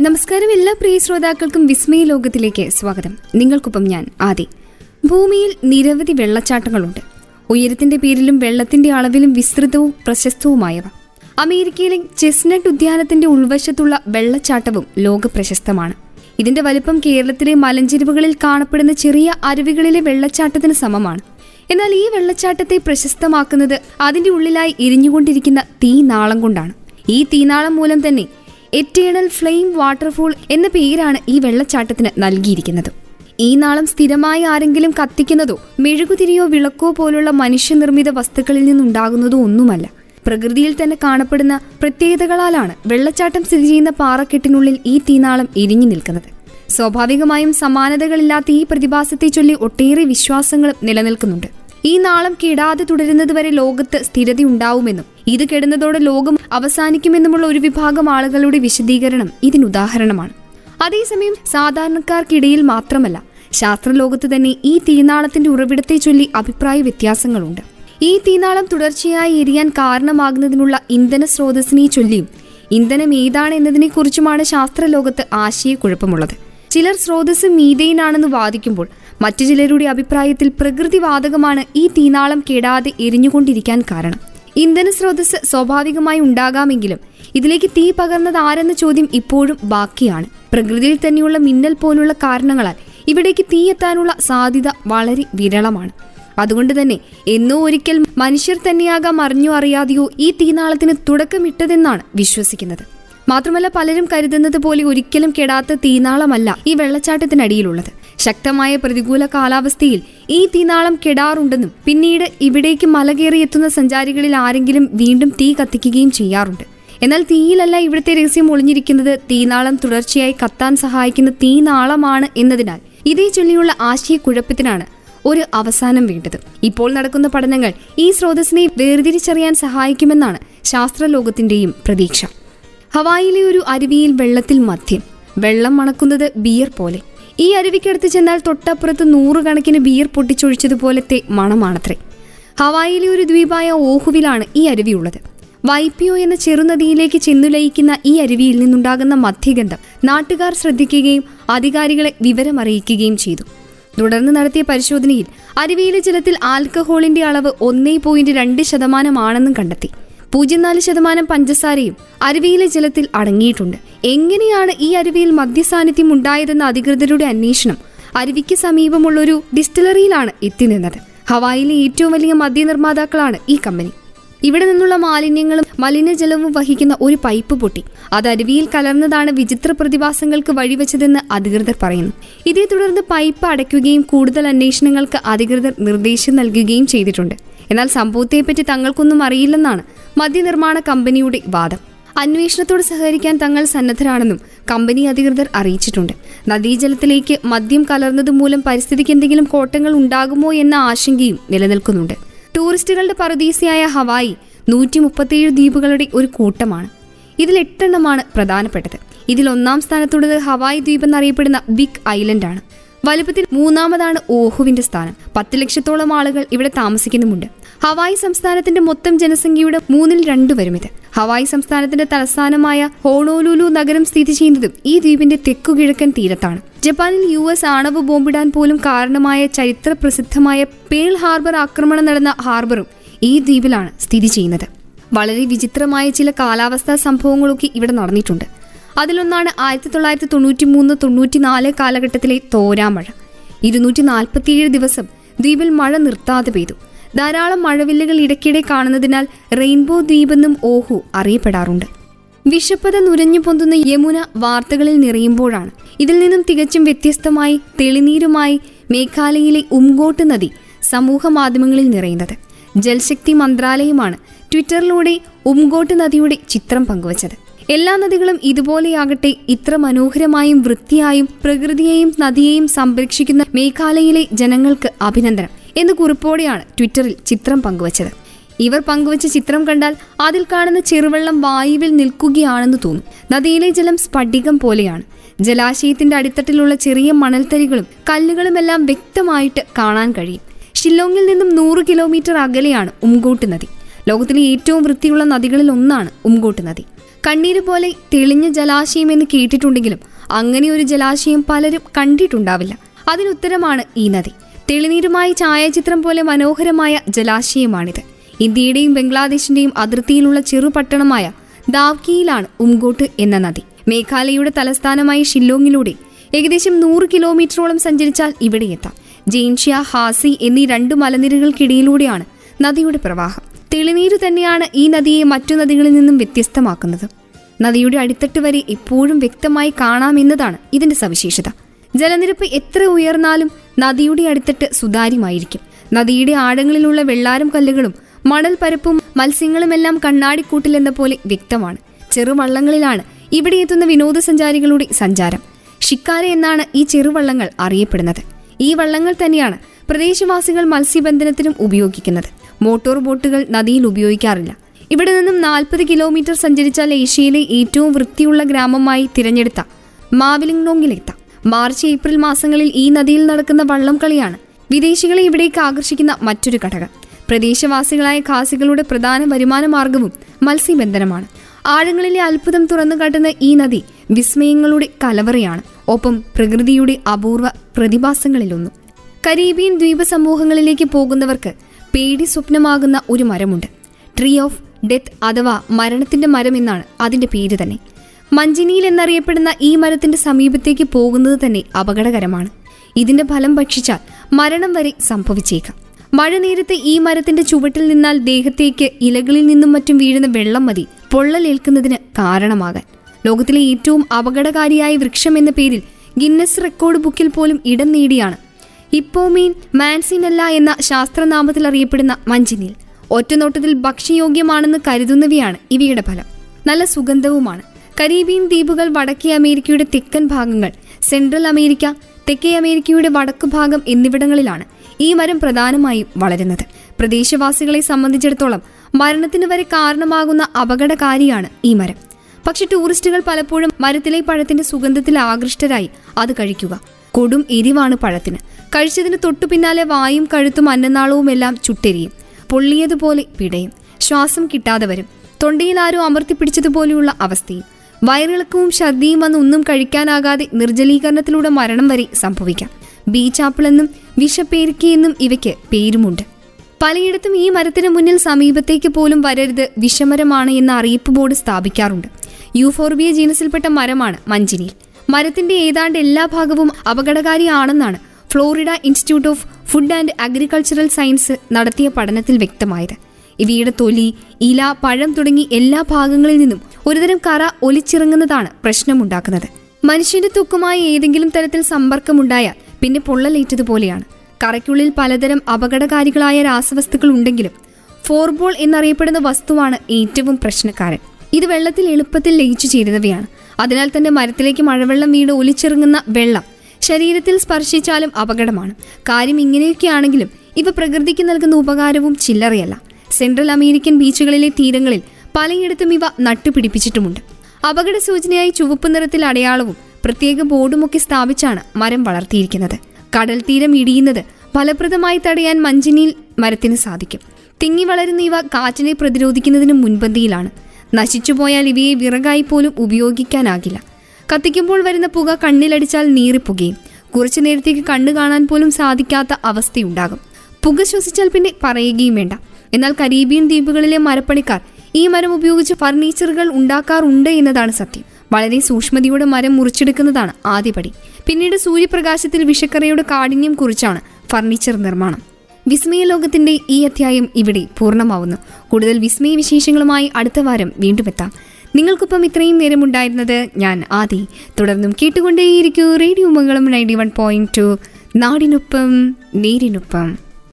നമസ്കാരം എല്ലാ പ്രിയ ശ്രോതാക്കൾക്കും വിസ്മയ ലോകത്തിലേക്ക് സ്വാഗതം. നിങ്ങൾക്കൊപ്പം ഞാൻ ആദി. ഭൂമിയിൽ നിരവധി വെള്ളച്ചാട്ടങ്ങളുണ്ട്. ഉയരത്തിന്റെ പേരിലും വെള്ളത്തിന്റെ അളവിലും വിസ്തൃതവും പ്രശസ്തവുമായവ. അമേരിക്കയിലെ ചെസ്നട്ട് ഉദ്യാനത്തിന്റെ ഉൾവശത്തുള്ള വെള്ളച്ചാട്ടവും ലോക പ്രശസ്തമാണ് ഇതിന്റെ വലിപ്പം കേരളത്തിലെ മലഞ്ചെരുവുകളിൽ കാണപ്പെടുന്ന ചെറിയ അരുവികളിലെ വെള്ളച്ചാട്ടത്തിന് സമമാണ്. എന്നാൽ ഈ വെള്ളച്ചാട്ടത്തെ പ്രശസ്തമാക്കുന്നത് അതിന്റെ ഉള്ളിലായി എരിഞ്ഞുകൊണ്ടിരിക്കുന്ന തീനാളം കൊണ്ടാണ്. ഈ തീനാളം മൂലം തന്നെ എറ്റേണൽ ഫ്ലെയിം വാട്ടർഫോൾ എന്ന പേരാണ് ഈ വെള്ളച്ചാട്ടത്തിന് നൽകിയിരിക്കുന്നത്. ഈ നാളം സ്ഥിരമായി ആരെങ്കിലും കത്തിക്കുന്നതോ മെഴുകുതിരിയോ വിളക്കോ പോലുള്ള മനുഷ്യനിർമ്മിത വസ്തുക്കളിൽ നിന്നുണ്ടാകുന്നതോ ഒന്നുമല്ല. പ്രകൃതിയിൽ തന്നെ കാണപ്പെടുന്ന പ്രത്യേകതകളാലാണ് വെള്ളച്ചാട്ടം സ്ഥിതി ചെയ്യുന്ന പാറക്കെട്ടിനുള്ളിൽ ഈ തീനാളം എരിഞ്ഞു നിൽക്കുന്നത്. സ്വാഭാവികമായും സമാനതകളില്ലാത്ത ഈ പ്രതിഭാസത്തെ ചൊല്ലി ഒട്ടേറെ വിശ്വാസങ്ങളും നിലനിൽക്കുന്നുണ്ട്. ഈ നാളം കെടാതെ തുടരുന്നതുവരെ ലോകത്ത് സ്ഥിരതയുണ്ടാവുമെന്നും ഇത് കെടുന്നതോടെ ലോകം അവസാനിക്കുമെന്നുമുള്ള ഒരു വിഭാഗം ആളുകളുടെ വിശദീകരണം ഇതിനുദാഹരണമാണ് അതേസമയം സാധാരണക്കാർക്കിടയിൽ മാത്രമല്ല ശാസ്ത്രലോകത്ത് തന്നെ ഈ തീനാളത്തിന്റെ ഉറവിടത്തെ ചൊല്ലി അഭിപ്രായ വ്യത്യാസങ്ങളുണ്ട്. ഈ തീനാളം തുടർച്ചയായി എരിയാൻ കാരണമാകുന്നതിനുള്ള ഇന്ധന സ്രോതസ്സിനെ ചൊല്ലിയും ഇന്ധനം ഏതാണ് എന്നതിനെ എന്നതിനെക്കുറിച്ചുമാണ് ശാസ്ത്രലോകത്ത് ആശയക്കുഴപ്പമുള്ളത്. ചിലർ സ്രോതസ് മീതെയിനാണെന്ന് വാദിക്കുമ്പോൾ മറ്റു ചിലരുടെ അഭിപ്രായത്തിൽ പ്രകൃതിവാതകമാണ് ഈ തീനാളം കെടാതെ എരിഞ്ഞുകൊണ്ടിരിക്കാൻ കാരണം. ഇന്ധന സ്രോതസ് സ്വാഭാവികമായി ഉണ്ടാകാമെങ്കിലും ഇതിലേക്ക് തീ പകർന്നത് ആരെന്ന ചോദ്യം ഇപ്പോഴും ബാക്കിയാണ്. പ്രകൃതിയിൽ തന്നെയുള്ള മിന്നൽ പോലുള്ള കാരണങ്ങളാൽ ഇവിടേക്ക് തീ എത്താനുള്ള സാധ്യത വളരെ വിരളമാണ്. അതുകൊണ്ട് തന്നെ എന്നോ ഒരിക്കൽ മനുഷ്യർ തന്നെയാകാം അറിഞ്ഞോ അറിയാതെയോ ഈ തീനാളത്തിന് തുടക്കമിട്ടതെന്നാണ് വിശ്വസിക്കുന്നത്. മാത്രമല്ല പലരും കരുതുന്നത് പോലെ ഒരിക്കലും കെടാത്ത തീനാളമല്ല ഈ വെള്ളച്ചാട്ടത്തിനടിയിലുള്ളത്. ശക്തമായ പ്രതികൂല കാലാവസ്ഥയിൽ ഈ തീനാളം കെടാറുണ്ടെന്നും പിന്നീട് ഇവിടേക്ക് മല കയറിയെത്തുന്ന സഞ്ചാരികളിൽ ആരെങ്കിലും വീണ്ടും തീ കത്തിക്കുകയും ചെയ്യാറുണ്ട്. എന്നാൽ തീയിലല്ല ഇവിടുത്തെ രഹസ്യം ഒളിഞ്ഞിരിക്കുന്നത്. തീനാളം തുടർച്ചയായി കത്താൻ സഹായിക്കുന്ന തീനാളമാണ് എന്നതിനാൽ ഇതേ ചൊല്ലിയുള്ള ആശയക്കുഴപ്പത്തിനാണ് ഒരു അവസാനം വേണ്ടത്. ഇപ്പോൾ നടക്കുന്ന പഠനങ്ങൾ ഈ സ്രോതസ്സിനെ വേർതിരിച്ചറിയാൻ സഹായിക്കുമെന്നാണ് ശാസ്ത്രലോകത്തിന്റെയും പ്രതീക്ഷ. ഹവായിലെ ഒരു അരുവിയിൽ വെള്ളത്തിൽ മദ്യം. വെള്ളം മണക്കുന്നത് ബിയർ പോലെ. ഈ അരുവിക്കടുത്ത് ചെന്നാൽ തൊട്ടപ്പുറത്ത് നൂറുകണക്കിന് ബിയർ പൊട്ടിച്ചൊഴിച്ചതുപോലത്തെ മണമാണത്രേ. ഹവായിലെ ഒരു ദ്വീപായ ഓഹുവിലാണ് ഈ അരുവിയുള്ളത്. വൈപ്പിയോ എന്ന ചെറുനദിയിലേക്ക് ചെന്നുലയിക്കുന്ന ഈ അരുവിയിൽ നിന്നുണ്ടാകുന്ന മധ്യഗന്ധം നാട്ടുകാർ ശ്രദ്ധിക്കുകയും അധികാരികളെ വിവരമറിയിക്കുകയും ചെയ്തു. തുടർന്ന് നടത്തിയ പരിശോധനയിൽ അരുവിയിലെ ജലത്തിൽ ആൽക്കഹോളിന്റെ അളവ് ഒന്നേ പോയിന്റ് രണ്ട് ശതമാനമാണെന്നും കണ്ടെത്തി. പൂജ്യം നാല് ശതമാനം പഞ്ചസാരയും അരുവിയിലെ ജലത്തിൽ അടങ്ങിയിട്ടുണ്ട്. എങ്ങനെയാണ് ഈ അരുവിയിൽ മദ്യസാന്നിധ്യം ഉണ്ടായതെന്ന അധികൃതരുടെ അന്വേഷണം അരുവിക്ക് സമീപമുള്ള ഒരു ഡിസ്റ്റിലറിയിലാണ് എത്തിനിന്നത്. ഹവായിലെ ഏറ്റവും വലിയ മദ്യനിർമ്മാതാക്കളാണ് ഈ കമ്പനി. ഇവിടെ നിന്നുള്ള മാലിന്യങ്ങളും മലിനജലവും വഹിക്കുന്ന ഒരു പൈപ്പ് പൊട്ടി. അത് അരുവിയിൽ കലർന്നതാണ് വിചിത്ര പ്രതിഭാസങ്ങൾക്ക് വഴിവെച്ചതെന്ന് അധികൃതർ പറയുന്നു. ഇതേ തുടർന്ന് പൈപ്പ് അടയ്ക്കുകയും കൂടുതൽ അന്വേഷണങ്ങൾക്ക് അധികൃതർ നിർദ്ദേശം നൽകുകയും ചെയ്തിട്ടുണ്ട്. എന്നാൽ സംഭവത്തെപ്പറ്റി തങ്ങൾക്കൊന്നും അറിയില്ലെന്നാണ് മദ്യനിർമ്മാണ കമ്പനിയുടെ വാദം. അന്വേഷണത്തോട് സഹകരിക്കാൻ തങ്ങൾ സന്നദ്ധരാണെന്നും കമ്പനി അധികൃതർ അറിയിച്ചിട്ടുണ്ട്. നദീജലത്തിലേക്ക് മദ്യം കലർന്നതുമൂലം പരിസ്ഥിതിക്ക് എന്തെങ്കിലും കോട്ടങ്ങൾ ഉണ്ടാകുമോ എന്ന ആശങ്കയും നിലനിൽക്കുന്നുണ്ട്. ടൂറിസ്റ്റുകളുടെ പറുദീസയായ ഹവായി നൂറ്റി മുപ്പത്തിയേഴ് ദ്വീപുകളുടെ ഒരു കൂട്ടമാണ്. ഇതിൽ എട്ടെണ്ണമാണ് പ്രധാനപ്പെട്ടത്. ഇതിൽ ഒന്നാം സ്ഥാനത്തുള്ളത് ഹവായ് ദ്വീപ് എന്നറിയപ്പെടുന്ന ബിഗ് ഐലൻഡ് ആണ് വലുപ്പത്തിൽ മൂന്നാമതാണ് ഓഹുവിന്റെ സ്ഥാനം. പത്ത് ലക്ഷത്തോളം ആളുകൾ ഇവിടെ താമസിക്കുന്നുമുണ്ട്. ഹവായി സംസ്ഥാനത്തിന്റെ മൊത്തം ജനസംഖ്യയുടെ മൂന്നിൽ രണ്ടു വരും ഇത്. ഹവായ് സംസ്ഥാനത്തിന്റെ തലസ്ഥാനമായ ഹോണോലുലു നഗരം സ്ഥിതി ചെയ്യുന്നതും ഈ ദ്വീപിന്റെ തെക്കു കിഴക്കൻ തീരത്താണ്. ജപ്പാനിൽ യു എസ് ആണവ ബോംബിടാൻ പോലും കാരണമായ ചരിത്ര പ്രസിദ്ധമായ പേൾ ഹാർബർ ആക്രമണം നടന്ന ഹാർബറും ഈ ദ്വീപിലാണ് സ്ഥിതി ചെയ്യുന്നത്. വളരെ വിചിത്രമായ ചില കാലാവസ്ഥാ സംഭവങ്ങളൊക്കെ ഇവിടെ നടന്നിട്ടുണ്ട്. അതിലൊന്നാണ് ആയിരത്തി തൊള്ളായിരത്തി തൊണ്ണൂറ്റി മൂന്ന് തൊണ്ണൂറ്റി നാല് കാലഘട്ടത്തിലെ തോരാമഴ. ഇരുന്നൂറ്റി നാൽപ്പത്തിയേഴ് ദിവസം ദ്വീപിൽ മഴ നിർത്താതെ പെയ്തു. ധാരാളം മഴവില്ലുകൾ ഇടയ്ക്കിടെ കാണുന്നതിനാൽ റെയിൻബോ ദ്വീപെന്നും ഓഹു അറിയപ്പെടാറുണ്ട്. വിഷപ്പത നുരഞ്ഞു പൊന്തുന്ന യമുന വാർത്തകളിൽ നിറയുമ്പോഴാണ്. ഇതിൽ നിന്നും തികച്ചും വ്യത്യസ്തമായി തെളിനീരുമായി മേഘാലയയിലെ ഉംഗോട്ട് നദി സമൂഹ മാധ്യമങ്ങളിൽ നിറയുന്നത്. ജൽശക്തി മന്ത്രാലയമാണ് ട്വിറ്ററിലൂടെ ഉംഗോട്ട് നദിയുടെ ചിത്രം പങ്കുവച്ചത്. എല്ലാ നദികളും ഇതുപോലെയാകട്ടെ ഇത്ര മനോഹരമായും വൃത്തിയായും പ്രകൃതിയെയും നദിയെയും സംരക്ഷിക്കുന്ന മേഘാലയയിലെ ജനങ്ങൾക്ക് അഭിനന്ദനം. എന്ന് കുറിപ്പോടെയാണ് ട്വിറ്ററിൽ ചിത്രം പങ്കുവച്ചത്. ഇവർ പങ്കുവച്ച ചിത്രം കണ്ടാൽ അതിൽ കാണുന്ന ചെറുവെള്ളം വായുവിൽ നിൽക്കുകയാണെന്ന് തോന്നും. നദിയിലെ ജലം സ്ഫടികം പോലെയാണ്. ജലാശയത്തിന്റെ അടിത്തട്ടിലുള്ള ചെറിയ മണൽത്തരികളും കല്ലുകളുമെല്ലാം വ്യക്തമായിട്ട് കാണാൻ കഴിയും. ഷില്ലോങ്ങിൽ നിന്നും നൂറ് കിലോമീറ്റർ അകലെയാണ് ഉംകൂട്ട് നദി. ലോകത്തിലെ ഏറ്റവും വൃത്തിയുള്ള നദികളിൽ ഒന്നാണ് ഉംകൂട്ട് നദി. കണ്ണീര് പോലെ തെളിഞ്ഞ ജലാശയം എന്ന് കേട്ടിട്ടുണ്ടെങ്കിലും അങ്ങനെ ഒരു ജലാശയം പലരും കണ്ടിട്ടുണ്ടാവില്ല. അതിനുത്തരമാണ് ഈ നദി. തെളിനീരുമായി ഛായാചിത്രം പോലെ മനോഹരമായ ജലാശയമാണിത്. ഇന്ത്യയുടെയും ബംഗ്ലാദേശിന്റെയും അതിർത്തിയിലുള്ള ചെറുപട്ടണമായ ദാവ്കിയിലാണ് ഉംഗോട്ട് എന്ന നദി. മേഘാലയയുടെ തലസ്ഥാനമായ ഷില്ലോങ്ങിലൂടെ ഏകദേശം നൂറ് കിലോമീറ്ററോളം സഞ്ചരിച്ചാൽ ഇവിടെ എത്താം. ജെയിൻഷ്യ ഹാസി എന്നീ രണ്ട് മലനിരകൾക്കിടയിലൂടെയാണ് നദിയുടെ പ്രവാഹം. തെളിനീര് തന്നെയാണ് ഈ നദിയെ മറ്റു നദികളിൽ നിന്നും വ്യത്യസ്തമാക്കുന്നത്. നദിയുടെ അടിത്തട്ട് വരെ എപ്പോഴും വ്യക്തമായി കാണാമെന്നതാണ് ഇതിന്റെ സവിശേഷത. ജലനിരപ്പ് എത്ര ഉയർന്നാലും നദിയുടെ അടുത്തിട്ട് സുതാര്യമായിരിക്കും. നദിയുടെ ആഴങ്ങളിലുള്ള വെള്ളാരം കല്ലുകളും മണൽ പരപ്പും മത്സ്യങ്ങളുമെല്ലാം കണ്ണാടിക്കൂട്ടിലെന്ന പോലെ വ്യക്തമാണ്. ചെറുവള്ളങ്ങളിലാണ് ഇവിടെ എത്തുന്ന വിനോദസഞ്ചാരികളുടെ സഞ്ചാരം. ഷിക്കാര എന്നാണ് ഈ ചെറുവള്ളങ്ങൾ അറിയപ്പെടുന്നത്. ഈ വള്ളങ്ങൾ തന്നെയാണ് പ്രദേശവാസികൾ മത്സ്യബന്ധനത്തിനും ഉപയോഗിക്കുന്നത്. മോട്ടോർ ബോട്ടുകൾ നദിയിൽ ഉപയോഗിക്കാറില്ല. ഇവിടെ നിന്നും നാൽപ്പത് കിലോമീറ്റർ സഞ്ചരിച്ചാൽ ഏഷ്യയിലെ ഏറ്റവും വൃത്തിയുള്ള ഗ്രാമമായി തിരഞ്ഞെടുത്ത മാവിലിംഗ്നോങ്ങിലെത്താം. മാർച്ച് ഏപ്രിൽ മാസങ്ങളിൽ ഈ നദിയിൽ നടക്കുന്ന വള്ളം കളിയാണ് വിദേശികളെ ഇവിടേക്ക് ആകർഷിക്കുന്ന മറ്റൊരു ഘടകം. പ്രദേശവാസികളായ ഖാസികളുടെ പ്രധാന വരുമാന മാർഗവും മത്സ്യബന്ധനമാണ്. ആഴങ്ങളിലെ അത്ഭുതം തുറന്നു കാട്ടുന്ന ഈ നദി വിസ്മയങ്ങളുടെ കലവറയാണ്. ഒപ്പം പ്രകൃതിയുടെ അപൂർവ പ്രതിഭാസങ്ങളിലൊന്നും. കരീബിയൻ ദ്വീപ സമൂഹങ്ങളിലേക്ക് പോകുന്നവർക്ക് പേടി സ്വപ്നമാകുന്ന ഒരു മരമുണ്ട്. ട്രീ ഓഫ് ഡെത്ത് അഥവാ മരണത്തിന്റെ മരം എന്നാണ് അതിന്റെ പേര് തന്നെ. മഞ്ചിനിയിൽ എന്നറിയപ്പെടുന്ന ഈ മരത്തിന്റെ സമീപത്തേക്ക് പോകുന്നത് തന്നെ അപകടകരമാണ്. ഇതിന്റെ ഫലം ഭക്ഷിച്ചാൽ മരണം വരെ സംഭവിച്ചേക്കാം. മഴ നേരത്തെ ഈ മരത്തിന്റെ ചുവട്ടിൽ നിന്നാൽ ദേഹത്തേക്ക് ഇലകളിൽ നിന്നും മറ്റും വീഴുന്ന വെള്ളം മതി. പൊള്ളലേൽക്കുന്നതിന് കാരണമാകാൻ. ലോകത്തിലെ ഏറ്റവും അപകടകാരിയായ വൃക്ഷം എന്ന പേരിൽ ഗിന്നസ് റെക്കോർഡ് ബുക്കിൽ പോലും ഇടം നേടിയാണ്. ഇപ്പോമീൻ മാൻസിനല്ല എന്ന ശാസ്ത്രനാമത്തിൽ അറിയപ്പെടുന്ന മഞ്ചിനീൽ. ഒറ്റനോട്ടത്തിൽ ഭക്ഷ്യയോഗ്യമാണെന്ന് കരുതുന്നവയാണ് ഇവയുടെ ഫലം. നല്ല സുഗന്ധവുമാണ്. കരീബിയൻ ദ്വീപുകൾ വടക്കേ അമേരിക്കയുടെ തെക്കൻ ഭാഗങ്ങൾ സെൻട്രൽ അമേരിക്ക തെക്കേ അമേരിക്കയുടെ വടക്കു ഭാഗം എന്നിവിടങ്ങളിലാണ് ഈ മരം പ്രധാനമായും വളരുന്നത്. പ്രദേശവാസികളെ സംബന്ധിച്ചിടത്തോളം മരണത്തിന് വരെ കാരണമാകുന്ന അപകടകാരിയാണ് ഈ മരം. പക്ഷെ ടൂറിസ്റ്റുകൾ പലപ്പോഴും മരത്തിലെ പഴത്തിന്റെ സുഗന്ധത്തിൽ ആകൃഷ്ടരായി അത് കഴിക്കുക. കൊടും എരിവാണ് പഴത്തിന്. കഴിച്ചതിന് തൊട്ടു പിന്നാലെ വായും കഴുത്തും അന്നനാളവും എല്ലാം ചുട്ടെരിയും പൊള്ളിയതുപോലെ പിടയും. ശ്വാസം കിട്ടാതെ വരും. തൊണ്ടയിൽ ആരോ അമർത്തിപ്പിടിച്ചതുപോലെയുള്ള അവസ്ഥയും. വയറിളക്കവും ഛർദിയും വന്ന് ഒന്നും കഴിക്കാനാകാതെ നിർജലീകരണത്തിലൂടെ മരണം വരെ സംഭവിക്കാം. ബീച്ചാപ്പിളെന്നും വിഷപ്പേരിക്കയെന്നും ഇവയ്ക്ക് പേരുമുണ്ട്. പലയിടത്തും ഈ മരത്തിന് മുന്നിൽ സമീപത്തേക്ക് പോലും വരരുത് വിഷമരമാണ് എന്ന അറിയിപ്പ് ബോർഡ് സ്ഥാപിക്കാറുണ്ട്. യൂഫോർബിയ ജീനസിൽപ്പെട്ട മരമാണ് മഞ്ചിനിയിൽ. മരത്തിന്റെ ഏതാണ്ട് എല്ലാ ഭാഗവും അപകടകാരിയാണെന്നാണ് Florida institute of food and agricultural science നടത്തിയ പഠനത്തിൽ വ്യക്തമായത്. ഇവയുടെ തൊലി ഇല പഴം തുടങ്ങി എല്ലാ ഭാഗങ്ങളിൽ നിന്നും ഒരുതരം കറ ഒലിച്ചിറങ്ങുന്നതാണ് പ്രശ്നമുണ്ടാക്കുന്നത്. മനുഷ്യന്റെ തൊക്കുമായി ഏതെങ്കിലും തരത്തിൽ സമ്പർക്കമുണ്ടായാൽ പിന്നെ പൊള്ളലേറ്റതുപോലെയാണ് കറയ്ക്കുള്ളിൽ പലതരം അപകടകാരികളായ രാസവസ്തുക്കൾ ഉണ്ടെങ്കിലും ഫോർബോൾ എന്നറിയപ്പെടുന്ന വസ്തുവാണ് ഏറ്റവും പ്രശ്നക്കാരൻ. ഇത് വെള്ളത്തിൽ എളുപ്പത്തിൽ ലയിച്ചു ചേരുന്നവയാണ്. അതിനാൽ തന്നെ മരത്തിലേക്ക് മഴവെള്ളം വീട് ഒലിച്ചിറങ്ങുന്ന വെള്ളം ശരീരത്തിൽ സ്പർശിച്ചാലും അപകടമാണ്. കാര്യം ഇങ്ങനെയൊക്കെയാണെങ്കിലും ഇവ പ്രകൃതിക്ക് നൽകുന്ന ഉപകാരവും ചില്ലറയല്ല. സെൻട്രൽ അമേരിക്കൻ ബീച്ചുകളിലെ തീരങ്ങളിൽ പലയിടത്തും ഇവ നട്ടുപിടിപ്പിച്ചിട്ടുമുണ്ട്. അപകട സൂചനയായി ചുവപ്പ് നിറത്തിൽ അടയാളവും പ്രത്യേക ബോർഡുമൊക്കെ സ്ഥാപിച്ചാണ് മരം വളർത്തിയിരിക്കുന്നത്. കടൽ തീരം ഇടിയുന്നത് ഫലപ്രദമായി തടയാൻ മഞ്ചിനിയിൽ മരത്തിന് സാധിക്കും. തിങ്ങി വളരുന്ന ഇവ കാറ്റിനെ പ്രതിരോധിക്കുന്നതിന് മുൻപന്തിയിലാണ്. നശിച്ചുപോയാൽ ഇവയെ വിറകായി പോലും ഉപയോഗിക്കാനാകില്ല. കത്തിക്കുമ്പോൾ വരുന്ന പുക കണ്ണിലടിച്ചാൽ നീറിപ്പുകയും കുറച്ചു നേരത്തേക്ക് കണ്ണു കാണാൻ പോലും സാധിക്കാത്ത അവസ്ഥയുണ്ടാകും. പുക ശ്വസിച്ചാൽ പിന്നെ പറയുകയും വേണ്ട. എന്നാൽ കരീബിയൻ ദ്വീപുകളിലെ മരപ്പണിക്കാർ ഈ മരം ഉപയോഗിച്ച് ഫർണിച്ചറുകൾ ഉണ്ടാക്കാറുണ്ട് എന്നതാണ് സത്യം. വളരെ സൂക്ഷ്മതയോടെ മരം മുറിച്ചെടുക്കുന്നതാണ് ആദ്യപടി പിന്നീട് സൂര്യപ്രകാശത്തിൽ വിഷക്കറയുടെ കാഠിന്യം കുറിച്ചാണ് ഫർണിച്ചർ നിർമ്മാണം. വിസ്മയ ലോകത്തിന്റെ ഈ അധ്യായം ഇവിടെ പൂർണമാവുന്നു. കൂടുതൽ വിസ്മയ വിശേഷങ്ങളുമായി അടുത്ത വാരം വീണ്ടും എത്താം. നിങ്ങൾക്കൊപ്പം ഇത്രയും നേരമുണ്ടായിരുന്നത് ഞാൻ ആദി. തുടർന്നും കേട്ടുകൊണ്ടേയിരിക്കൂ radio Mangalam ninety one point two. നാടിനൊപ്പം നേരിനൊപ്പം.